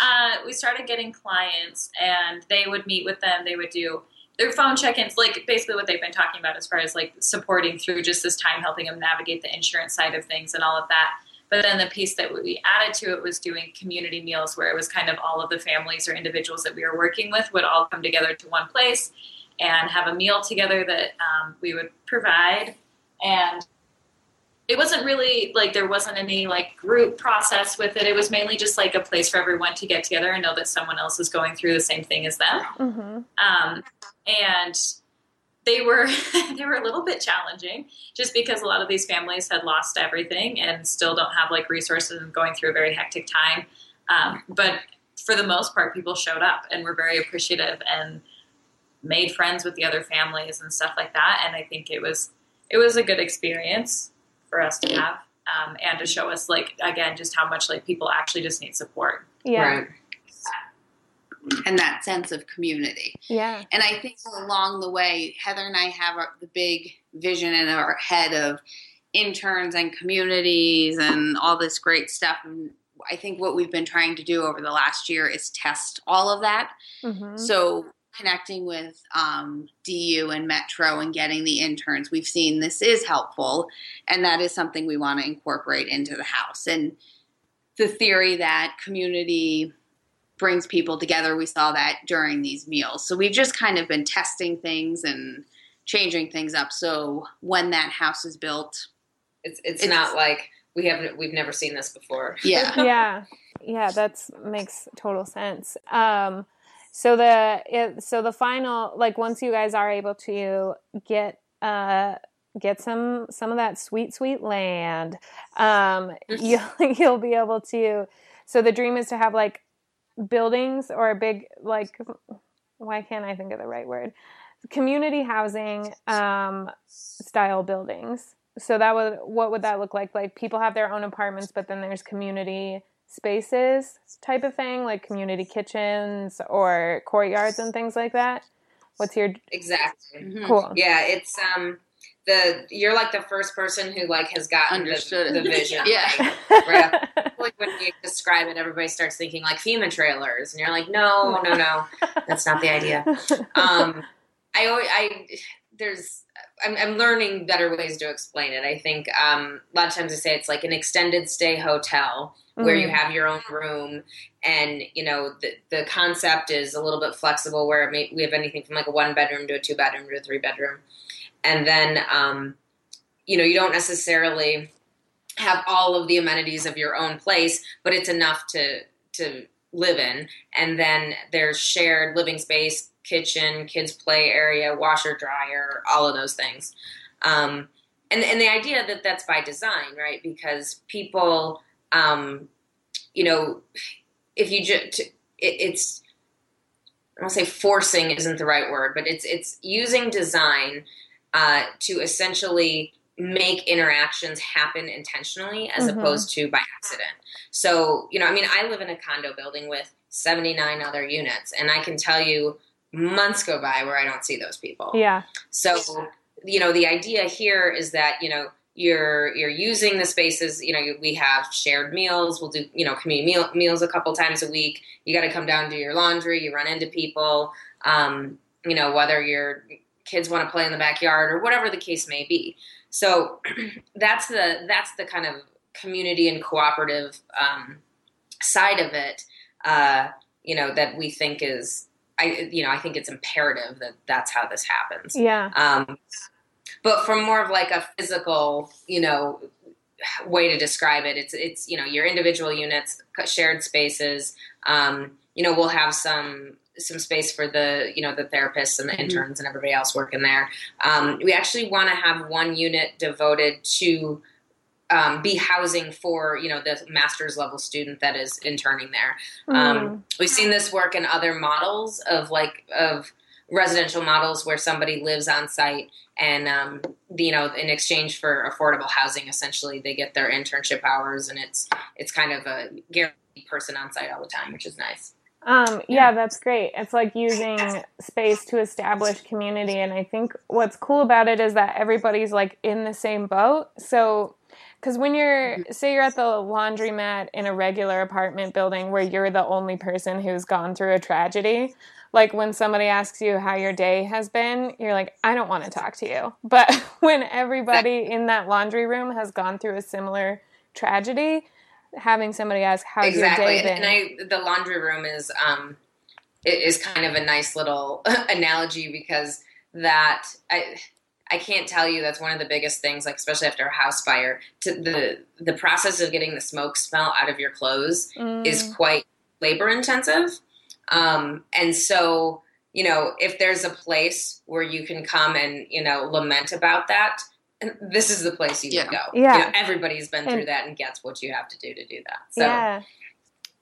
Uh, we started getting clients, and they would meet with them. They would do their phone check-ins, like basically what they've been talking about as far as like supporting through just this time, helping them navigate the insurance side of things and all of that. But then the piece that we added to it was doing community meals, where it was kind of all of the families or individuals that we were working with would all come together to one place and have a meal together that um, we would provide. And it wasn't really like there wasn't any like group process with it. It was mainly just like a place for everyone to get together and know that someone else is going through the same thing as them.
Mm-hmm.
Um, and they were they were a little bit challenging just because a lot of these families had lost everything and still don't have like resources and going through a very hectic time. Um, but for the most part, people showed up and were very appreciative and made friends with the other families and stuff like that. And I think it was it was a good experience for us to have um, and to show us like again just how much like people actually just need support.
Yeah.
Right.
And that sense of community.
Yeah.
And I think along the way, Heather and I have our, the big vision in our head of interns and communities and all this great stuff. And I think what we've been trying to do over the last year is test all of that.
Mm-hmm.
So connecting with um, DU and Metro and getting the interns, we've seen this is helpful, and that is something we want to incorporate into the house. And the theory that community brings people together, we saw that during these meals. So we've just kind of been testing things and changing things up. So when that house is built,
It's, it's
It's-
not like we haven't we've never seen this before.
yeah,
yeah yeah that's makes total sense um so the it, so the final like once you guys are able to get uh get some some of that sweet sweet land um you'll you'll be able to so the dream is to have like buildings or a big like why can't i think of the right word? Community housing um style buildings. So that would what would that look like? Like people have their own apartments but then there's community spaces type of thing like community kitchens or courtyards and things like that what's your
Exactly.
Mhm.
cool
Yeah, it's um the you're like the first person who like has gotten
Understood
the, the vision.
Yeah.
Like, right like when you describe it, everybody starts thinking like FEMA trailers, and you're like, no, no, no, that's not the idea. Um, I always, I there's I'm, I'm learning better ways to explain it. I think um, a lot of times I say it's like an extended stay hotel where you
Mhm.
have your own room, and you know the the concept is a little bit flexible where it may, we have anything from like a one bedroom to a two bedroom to a three bedroom, and then um, you know you don't necessarily have all of the amenities of your own place, but it's enough to to live in. And then there's shared living space, kitchen, kids play area, washer dryer, all of those things. Um, and and the idea that that's by design, right? Because people, um, you know, if you just it, it's I don't say forcing isn't the right word, but it's it's using design uh, to essentially make interactions happen intentionally as
Mhm.
opposed to by accident. So, you know, I mean, I live in a condo building with 79 other units, and I can tell you months go by where I don't see those people.
Yeah.
So, you know, the idea here is that, you know, you're you're using the spaces, you know, we have shared meals, we'll do, you know, community meal, meals a couple times a week. You got to come down and do your laundry, you run into people, um, you know, whether your kids want to play in the backyard or whatever the case may be. So that's the that's the kind of community and cooperative um, side of it, uh, you know, that we think is I you know I think it's imperative that that's how this happens.
Yeah.
Um, but from more of like a physical, you know, way to describe it, it's it's you know your individual units, shared spaces. Um, you know, we'll have some some space for the you know the therapists and the
Mhm.
interns and everybody else working there. Um, we actually want to have one unit devoted to um, be housing for you know the master's level student that is interning there.
Mm.
Um, we've seen this work in other models of like of residential models where somebody lives on site and um, you know in exchange for affordable housing essentially they get their internship hours and it's it's kind of a guaranteed person on site all the time which is nice
Um, yeah, that's great. It's like using space to establish community. And I think what's cool about it is that everybody's like in the same boat. So, because when you're, say, you're at the laundromat in a regular apartment building where you're the only person who's gone through a tragedy, like when somebody asks you how your day has been, you're like, I don't want to talk to you. But when everybody in that laundry room has gone through a similar tragedy, having somebody ask, How's
exactly
your day
and,
been?
and i the laundry room is um it is kind of a nice little analogy because that i I can't tell you that's one of the biggest things, like especially after a house fire. To the the process of getting the smoke smell out of your clothes
Mm.
is quite labor intensive. Um, and so, you know, if there's a place where you can come and, you know, lament about that, this is the place you
Yeah.
would go.
Yeah.
You know, everybody's been through
And-
that and gets what you have to do to do that. So,
Yeah,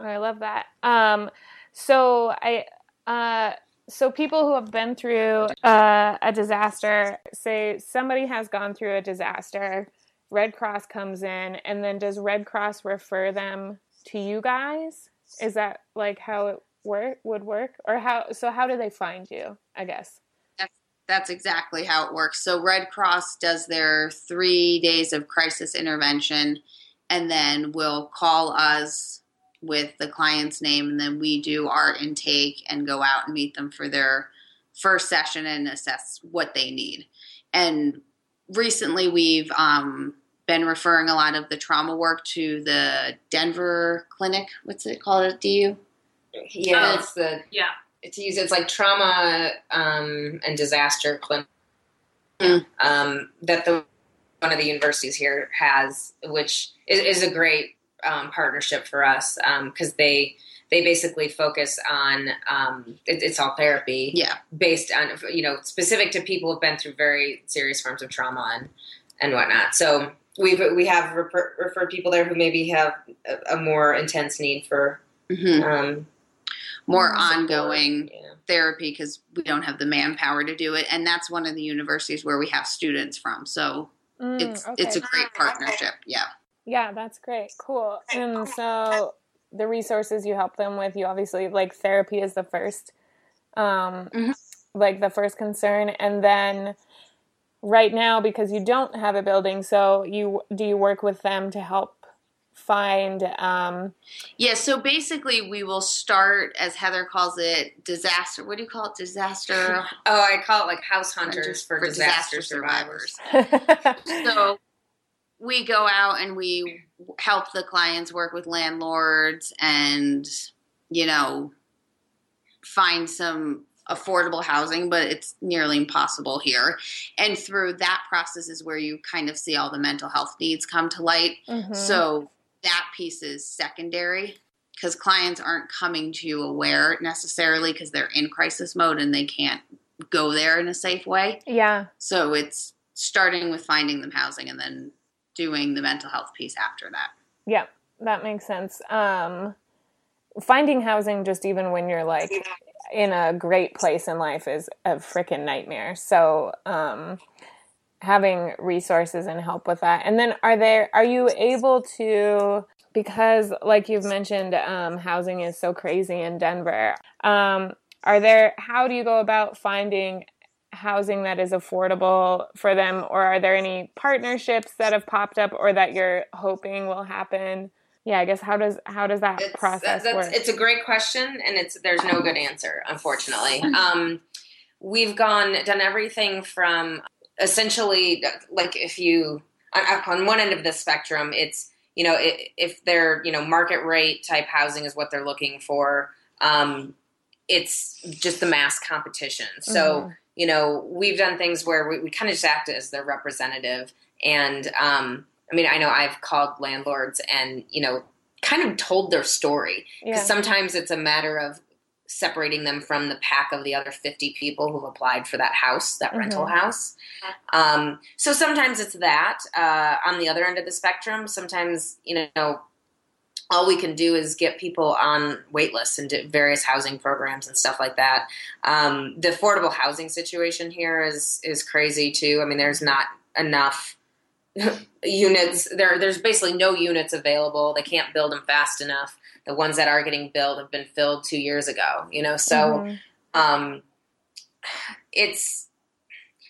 I love that. Um, so I, uh, so people who have been through uh, a disaster, say somebody has gone through a disaster, Red Cross comes in, and then does Red Cross refer them to you guys? Is that like how it work would work, or how? So how do they find you? I guess.
That's exactly how it works. So Red Cross does their three days of crisis intervention, and then will call us with the client's name, and then we do our intake and go out and meet them for their first session and assess what they need. And recently, we've um, been referring a lot of the trauma work to the Denver clinic. What's it called at DU?
yeah, it's the
Yeah.
it's used it's like trauma um, and disaster clinic
Mm.
um, that the one of the universities here has, which is, is a great um, partnership for us because they they basically focus on um, it, it's all therapy
Yeah.
based on you know specific to people who've been through very serious forms of trauma and and whatnot. So we've we have refer, referred people there who maybe have a, a more intense need for
hmm
um,
More
support.
ongoing
Yeah.
therapy because we don't have the manpower to do it and that's one of the universities where we have students from so
Mm,
it's it's a great partnership yeah
Yeah, that's great. Cool. And so the resources you help them with, you obviously like therapy is the first um
Mhm.
like the first concern and then right now because you don't have a building, so you do you work with them to help find um
yeah so basically we will start as heather calls it disaster what do you call it disaster
Oh, I call it like house hunters for, disaster, survivors.
so we go out and we help the clients work with landlords and you know find some affordable housing but it's nearly impossible here and through that process is where you kind of see all the mental health needs come to light
Mhm.
so that piece is secondary because clients aren't coming to you aware necessarily because they're in crisis mode and they can't go there in a safe way
yeah.
so it's starting with finding them housing and then doing the mental health piece after that.
Yeah, that makes sense. Um, finding housing, just even when you're like in a great place in life, is a freaking nightmare. So, um, having resources and help with that. And then are there are you able to because like you've mentioned um, housing is so crazy in Denver. Um, are there how do you go about finding housing that is affordable for them or are there any partnerships that have popped up or that you're hoping will happen? Yeah, I guess how does how does that
It's,
process
that's,
work?
it's a great question, and it's there's no good answer, unfortunately. Um, we've gone done everything from essentially like if you on, on one end of the spectrum, it's you know if they're you know market rate type housing is what they're looking for. Um, it's just the mass competition. So
Mhm.
You know we've done things where we, we kind of just act as their representative. And um, i mean i know i've called landlords and you know kind of told their story. Because
yeah.
sometimes it's a matter of separating them from the pack of the other 50 people who've applied for that house that rental house. Um, so sometimes it's that uh, on the other end of the spectrum. Sometimes you know all we can do is get people on wait lists and various housing programs and stuff like that. Um, the affordable housing situation here is is crazy too. I mean, there's not enough units. There, there's basically no units available. They can't build them fast enough. The ones that are getting built have been filled two years ago. You know, so
Mhm.
um, it's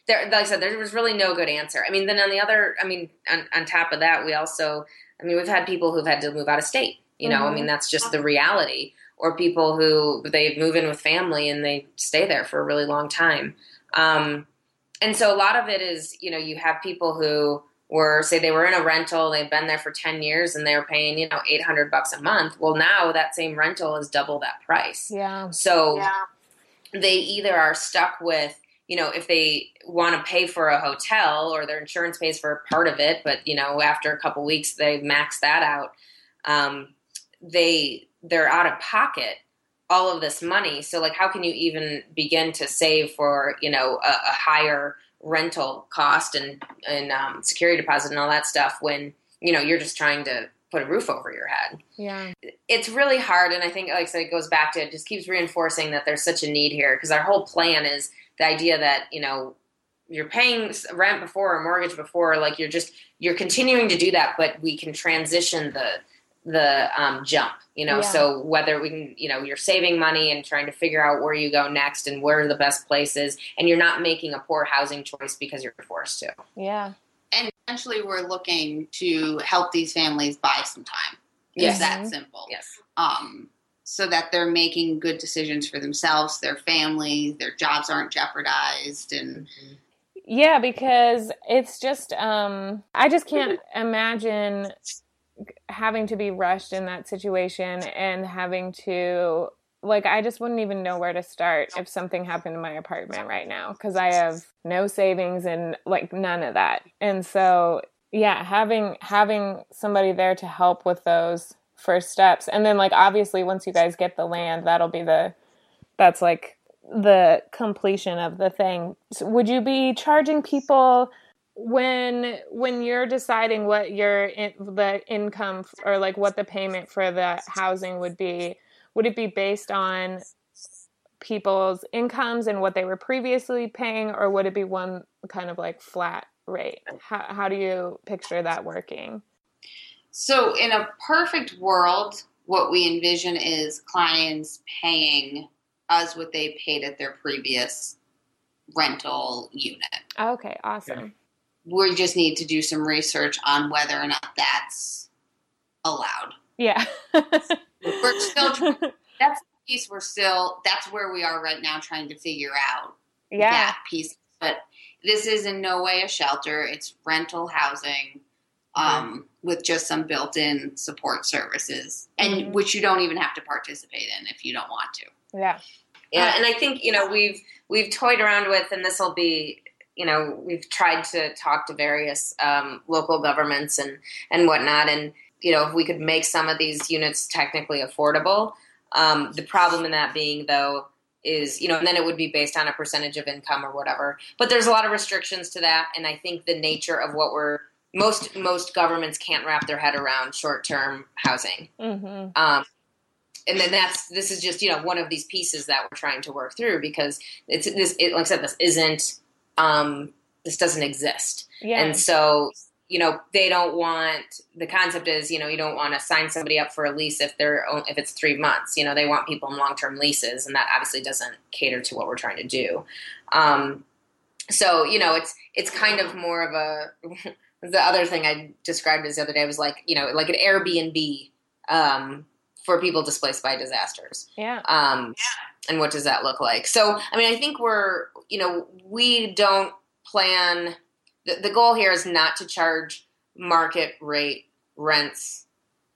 there. Like I said, there was really no good answer. I mean, then on the other, I mean, on, on top of that, we also, I mean, we've had people who've had to move out of state. You know, I
Mhm.
mean, that's just the reality. Or people who they move in with family and they stay there for a really long time. Um, and so a lot of it is, you know, you have people who were say they were in a rental, they've been there for 10 years and they're paying, you know, 800 bucks a month. Well, now that same rental is double that price.
Yeah.
So they either are stuck with, you know, if they want to pay for a hotel or their insurance pays for part of it, but you know, after a couple weeks they max that out. Um, they they're out of pocket all of this money. So like, how can you even begin to save for you know a, a higher rental cost and and um, security deposit and all that stuff when you know you're just trying to put a roof over your head
Yeah.
it's really hard and i think like i said it goes back to it just keeps reinforcing that there's such a need here because our whole plan is the idea that you know you're paying rent before or mortgage before like you're just you're continuing to do that but we can transition the the um, jump you know
Yeah.
so whether we can you know you're saving money and trying to figure out where you go next and where are the best places and you're not making a poor housing choice because you're forced to
Yeah.
And essentially, we're looking to help these families buy some time.
Yes.
It's that
Mhm.
simple.
yes
Um, so that they're making good decisions for themselves, their family, their jobs aren't jeopardized, and
Yeah, because it's just um I just can't imagine having to be rushed in that situation and having to like I just wouldn't even know where to start if something happened in my apartment right now cuz I have no savings and like none of that. And so yeah, having having somebody there to help with those first steps and then like obviously once you guys get the land that'll be the that's like the completion of the thing. So would you be charging people when when you're deciding what your in, the income or like what the payment for the housing would be? Would it be based on people's incomes and what they were previously paying, or would it be one kind of like flat rate? How how do you picture that working?
So, in a perfect world, what we envision is clients paying us what they paid at their previous rental unit.
Okay, awesome.
We just need to do some research on whether or not that's allowed.
Yeah.
We're still trying, that's the piece we're still that's where we are right now trying to figure out
yeah.
that piece. But this is in no way a shelter. It's rental housing um, with just some built-in support services, and
Mhm.
which you don't even have to participate in if you don't want to.
Yeah.
Yeah, and I think you know we've we've toyed around with, and this will be you know we've tried to talk to various um, local governments and and whatnot, and you know if we could make some of these units technically affordable. Um, the problem in that being though is you know and then it would be based on a percentage of income or whatever. But there's a lot of restrictions to that, and I think the nature of what we're most most governments can't wrap their head around short term housing.
Mhm.
Um, and then that's this is just you know one of these pieces that we're trying to work through because it's this it, like I said this isn't um, this doesn't exist.
Yeah.
And so, you know, they don't want the concept is, you know, you don't want to sign somebody up for a lease if they're if it's three months. You know, they want people in long term leases, and that obviously doesn't cater to what we're trying to do. Um, so, you know, it's it's kind of more of a the other thing I described as the other day was like, you know, like an Airbnb um, for people displaced by disasters.
yeah.
Um, and what does that look like? So, I mean, I think we're, you know, we don't plan. The, the goal here is not to charge market rate rents.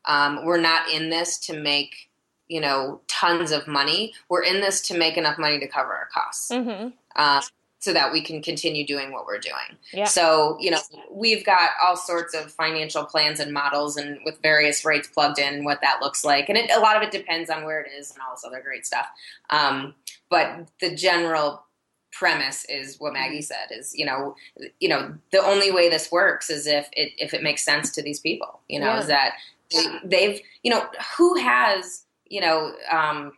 Um, we're not in this to make, you know, tons of money. We're in this to make enough money to cover our costs.
Mm-hmm.
Uh, so that we can continue doing what we're doing.
Yeah.
So, you know, we've got all sorts of financial plans and models and with various rates plugged in, what that looks like. And it, a lot of it depends on where it is and all this other great stuff. Um, but the general premise is what Maggie said is, you know, you know, the only way this works is if it, if it makes sense to these people, you know,
Yeah.
is that they, they've, you know, who has, you know, um,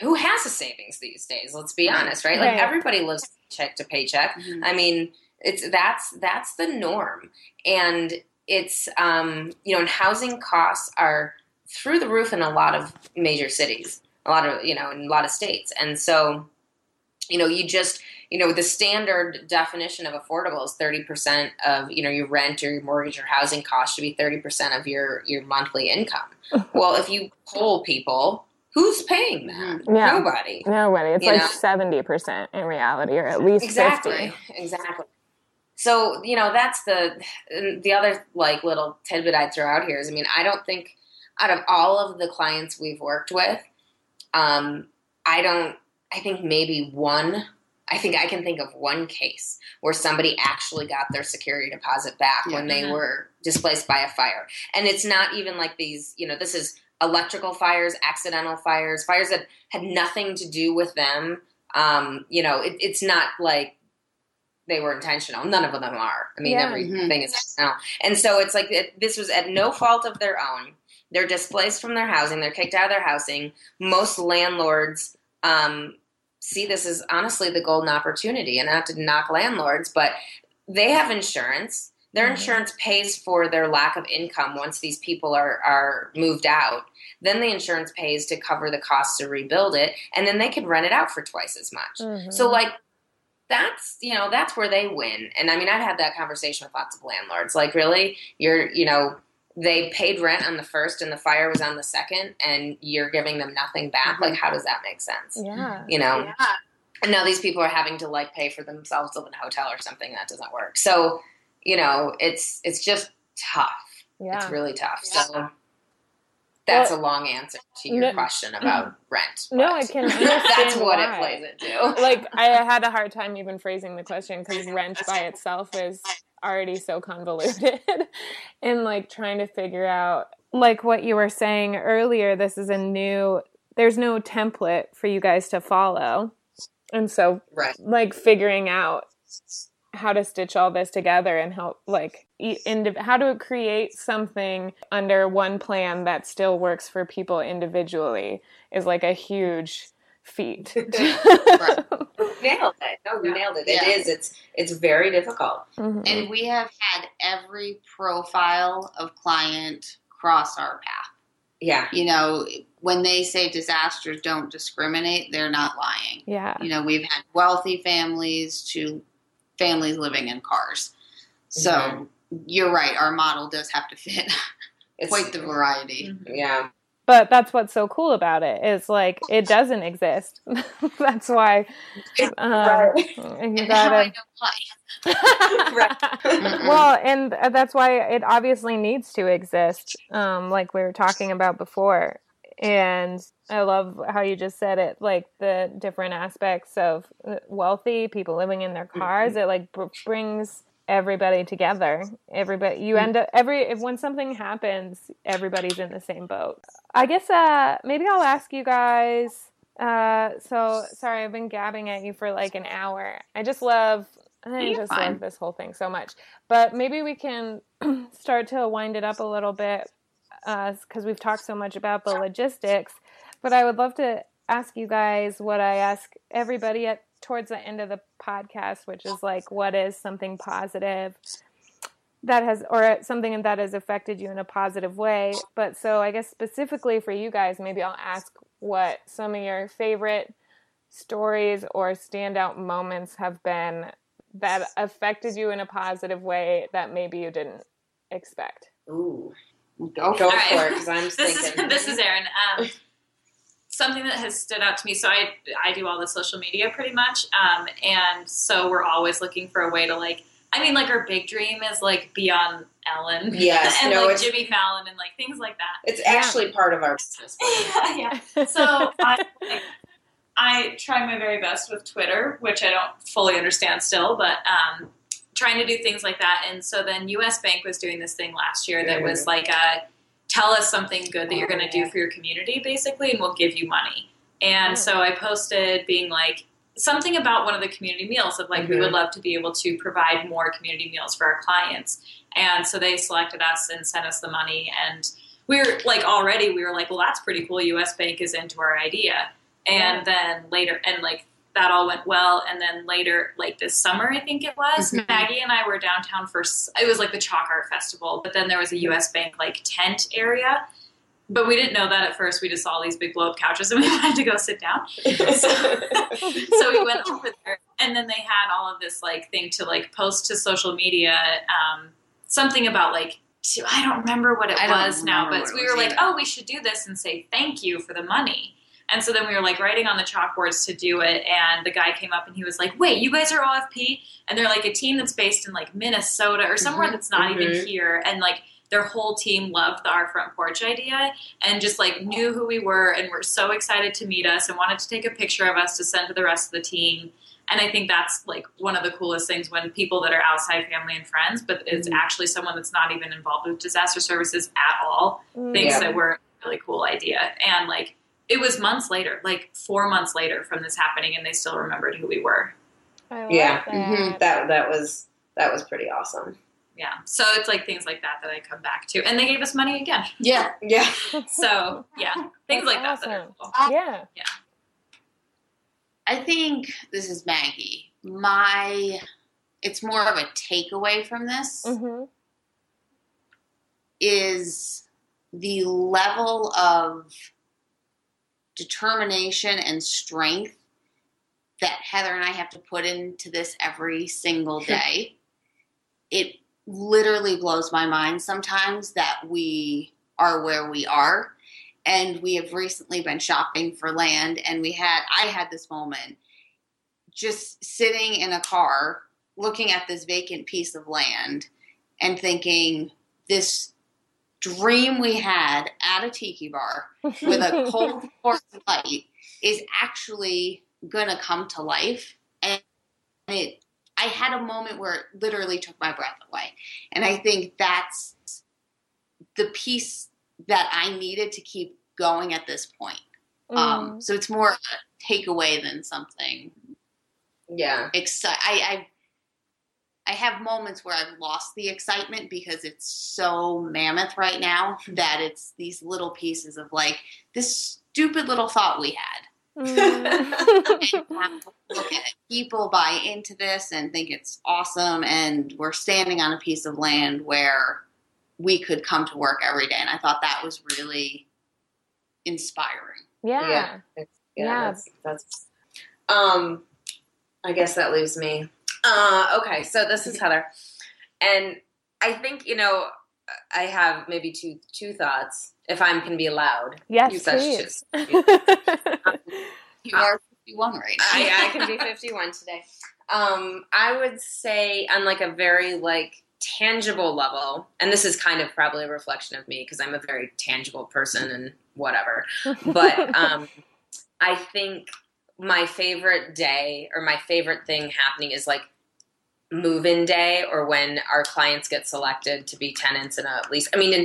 who has a savings these days? Let's be honest, right? Like
Right.
everybody lives check to paycheck.
Mhm.
I mean, it's that's that's the norm, and it's um, you know, and housing costs are through the roof in a lot of major cities, a lot of you know, in a lot of states, and so you know, you just you know, the standard definition of affordable is thirty percent of you know your rent or your mortgage or housing cost should be thirty percent of your your monthly income. well, if you poll people, who's paying that?
Yeah.
Nobody.
Nobody. It's
You
like seventy percent in reality, or at least
exactly
fifty.
exactly so you know that's the the other like little tidbit i'd throw out here is i mean i don't think out of all of the clients we've worked with um i don't i think maybe one i think i can think of one case where somebody actually got their security deposit back when they
Yeah.
were displaced by a fire and it's not even like these you know this is electrical fires accidental fires fires that had nothing to do with them um, you know, it, it's not like they were intentional. None of them are. I mean,
Yeah.
everything is intentional. And so it's like it, this was at no fault of their own. They're displaced from their housing. They're kicked out of their housing. Most landlords um, see this as honestly the golden opportunity, and not to knock landlords, but they have insurance. Their
Mhm.
insurance pays for their lack of income once these people are, are moved out. Then the insurance pays to cover the costs to rebuild it, and then they can rent it out for twice as much.
Mhm.
So like that's you know that's where they win. And I mean I've had that conversation with lots of landlords. Like really, you're you know they paid rent on the first and the fire was on the second, and you're giving them nothing back.
Mhm.
Like how does that make sense?
yeah.
You know.
Yeah.
And now these people are having to like pay for themselves to live in a hotel or something that doesn't work. So you know it's it's just tough.
Yeah.
It's really tough.
Yeah.
So that's a long answer to your
No-
question about rent.
No,
but
I can understand
That's what
why.
it plays into.
like I had a hard time even phrasing the question because rent by itself is already so convoluted and like trying to figure out like what you were saying earlier this is a new there's no template for you guys to follow and so
Right.
like figuring out how to stitch all this together and help like indiv- how to create something under one plan that still works for people individually is like a huge feat
nailed it. No, you nailed it.
Yeah.
It is. It's it's very difficult.
Mhm.
And we have had every profile of client cross our path.
Yeah.
You know, when they say disasters don't discriminate, they're not lying.
yeah
You know, we've had wealthy families to families living in cars. So
Mhm.
you're right, our model does have to fit
It's
quite the variety.
yeah.
but that's what's so cool about it is like it doesn't exist that's why um,
Right.
you
And now I
gotta
know why.
Well and that's why it obviously needs to exist um, like we were talking about before and i love how you just said it like the different aspects of uh, wealthy people living in their cars it like br- brings everybody together. Everybody you end up every if when something happens everybody's in the same boat. I guess uh maybe i'll ask you guys uh so sorry i've been gabbing at you for like an hour. I just love i
You're
just
fine.
love this whole thing so much. But maybe we can start to wind it up a little bit because we've talked so much about the logistics but i would love to ask you guys what i ask everybody at towards the end of the podcast, which is like, what is something positive that has, or something that has affected you in a positive way. But so I guess specifically for you guys, maybe I'll ask what some of your favorite stories or standout moments have been that affected you in a positive way that maybe you didn't expect.
Ooh,
Go for
go
it.
right.
it because I'm
this
thinking.
is this is Erin. Um, something that has stood out to me. So I I do all the social media pretty much, um, and so we're always looking for a way to like. I mean, like our big dream is like be on Ellen,
Yes,
and
no,
like Jimmy Fallon and like things like that.
it's actually part of our business. plan.
yeah. So I, I try my very best with Twitter, which I don't fully understand still, but um, trying to do things like that. And so then US Bank was doing this thing last year that was like a tell us something good that you're going to do for your community, basically, and we'll give you money. And
Oh.
so I posted being like something about one of the community meals of like we
Mhm.
would love to be able to provide more community meals for our clients. And so they selected us and sent us the money and we were like already we were like well that's pretty cool us bank is into our idea and then later and like that all went well. And then later like this summer i think it was
Mhm.
maggie and i were downtown for it was like the chalk art festival but then there was a us bank like tent area. But we didn't know that at first. We just saw these big blow up couches and we wanted to go sit down. So we went over there. And then they had all of this like thing to like post to social media um, something about like i don't remember what it
I
was now but we were like
either.
oh we should do this and say thank you for the money and so then we were like writing on the chalkboards to do it and the guy came up and he was like wait you guys are ofp and they're like a team that's based in like minnesota or somewhere
Mhm.
that's not even here and like their whole team loved the our front porch idea and just like knew who we were and were so excited to meet us and wanted to take a picture of us to send to the rest of the team. And I think that's like one of the coolest things when people that are outside family and friends, but it's
Mhm.
actually someone that's not even involved with disaster services at all, thinks
Yeah.
that we're a really cool idea. And like it was months later, like four months later from this happening, and they still remembered who we were.
I
Yeah.
that.
Mhm.
that that was that was pretty awesome.
Yeah. So it's like things like that that I come back to. And they gave us money again.
Yeah.
Yeah.
So yeah, things
That's
like that that are
awesome.
cool.
Yeah.
I think this is Maggie. My, it's more of a takeaway from this
hmm
is the level of determination and strength that Heather and I have to put into this every single day. it literally blows my mind sometimes that we are where we are. And we have recently been shopping for land, and we had, I had this moment just sitting in a car looking at this vacant piece of land and thinking, this dream we had at a tiki bar with a cold porch light is actually going to come to life. And it, I had a moment where it literally took my breath away. And I think that's the piece that I needed to keep going at this point.
Mm.
Um, so it's more a takeaway than something
Yeah.
exci- I, I I have moments where I've lost the excitement because it's so mammoth right now that it's these little pieces of like this stupid little thought we had.
Mm.
And you have to look at it. People buy into this and think it's awesome, and we're standing on a piece of land where we could come to work every day. And I thought that was really inspiring.
yeah.
Yeah. Yeah,
Yeah.
That's, that's um I guess that leaves me. Uh okay, so this is Heather. And I think, you know, I have maybe two two thoughts if I'm can be allowed.
Yes,
You such
please.
You are 51 right now.
I, I can be 51 today. Um, I would say on like a very like tangible level, and this is kind of probably a reflection of me because I'm a very tangible person and whatever. But um, I think my favorite day or my favorite thing happening is like move-in day or when our clients get selected to be tenants in a lease. I mean, in,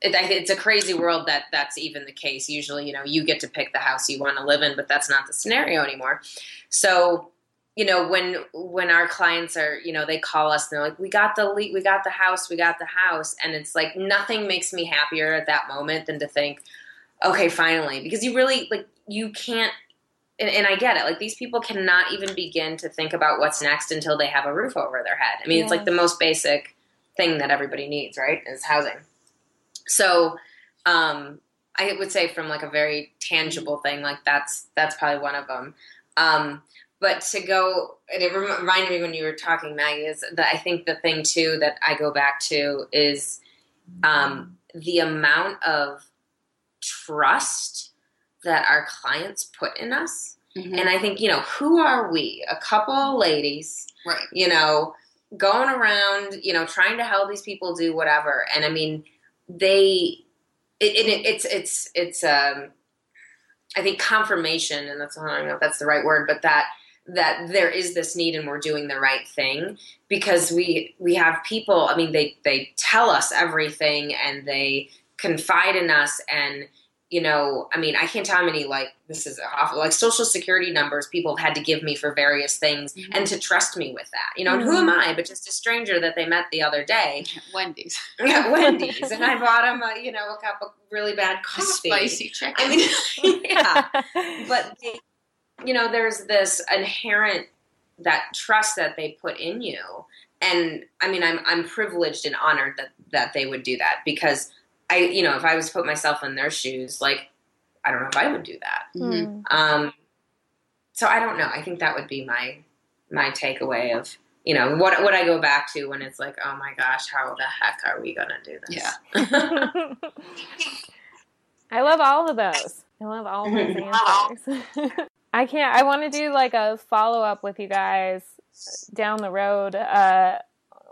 it, it's a crazy world that that's even the case. Usually, you know, you get to pick the house you want to live in, but that's not the scenario anymore. So, you know, when when our clients are, you know, they call us and they're like, "We got the le- we got the house, we got the house," and it's like nothing makes me happier at that moment than to think, "Okay, finally," because you really like you can't and, and I get it. Like these people cannot even begin to think about what's next until they have a roof over their head. I mean, it's like the most basic thing that everybody needs, right? Is housing. So, um, I would say from like a very tangible thing, like that's that's probably one of them. Um, but to go, and it reminded me when you were talking, Maggie, is that I think the thing too that I go back to is um, the amount of trust that our clients put in us.
Mhm.
And I think, you know, who are we? A couple of ladies,
right.
you know, going around, you know, trying to help these people do whatever. And I mean, they, it, it, it's, it's, it's, um, I think confirmation, and that's, I don't know if that's the right word, but that, that there is this need and we're doing the right thing because we, we have people, I mean, they, they tell us everything and they confide in us and, you know, I mean, I can't tell how many like this is awful, like social security numbers people have had to give me for various things,
Mhm.
and to trust me with that. You know, and who am I? But just a stranger that they met the other day
Wendy's.
at Wendy's, and I bought him, a, you know, a cup of really bad coffee.
spicy chicken.
I mean, yeah, but they, you know, there's this inherent that trust that they put in you, and I mean, I'm I'm privileged and honored that that they would do that because I, you know, if I was to put myself in their shoes, like I don't know if I would do that.
Mhm.
Um, so I don't know. I think that would be my my takeaway of you know what what I go back to when it's like, oh my gosh, how the heck are we gonna do this?
Yeah.
I love all of those. I love all of those answers. I can't. I want to do like a follow up with you guys down the road. Uh,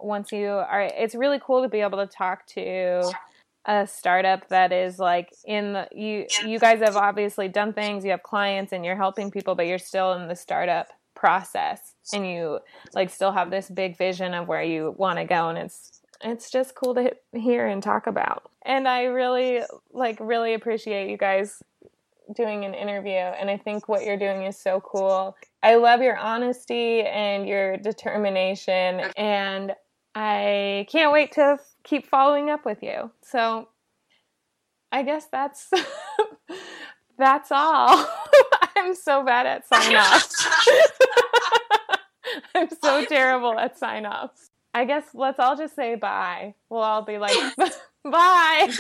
once you are, it's really cool to be able to talk to a startup that is like in the you. You guys have obviously done things. You have clients and you're helping people, but you're still in the startup process, and you like still have this big vision of where you want to go, and it's it's just cool to hear and talk about. And I really like really appreciate you guys doing an interview and I think what you're doing is so cool. I love your honesty and your determination and I can't wait to keep following up with you. So I guess that's that's all. I'm so bad at sign offs. I'm so terrible at sign offs. I guess let's all just say bye. We'll all be like, bye.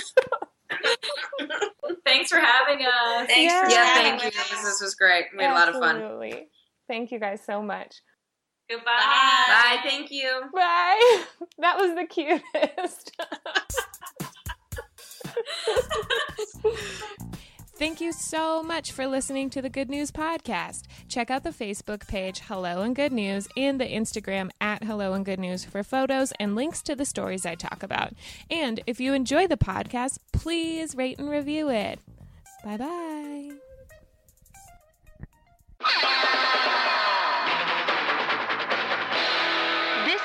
Thanks for having us.
Thanks
Yeah.
for
Yeah,
chatting
thank you.
us.
This, this was great. We had a lot of fun.
Absolutely. Thank you guys so much.
Goodbye.
Bye. Thank you.
Bye. That was the cutest. Thank you so much for listening to the Good News Podcast. Check out the Facebook page Hello and Good News and the Instagram at Hello and Good News for photos and links to the stories I talk about. And if you enjoy the podcast, please rate and review it. Bye bye.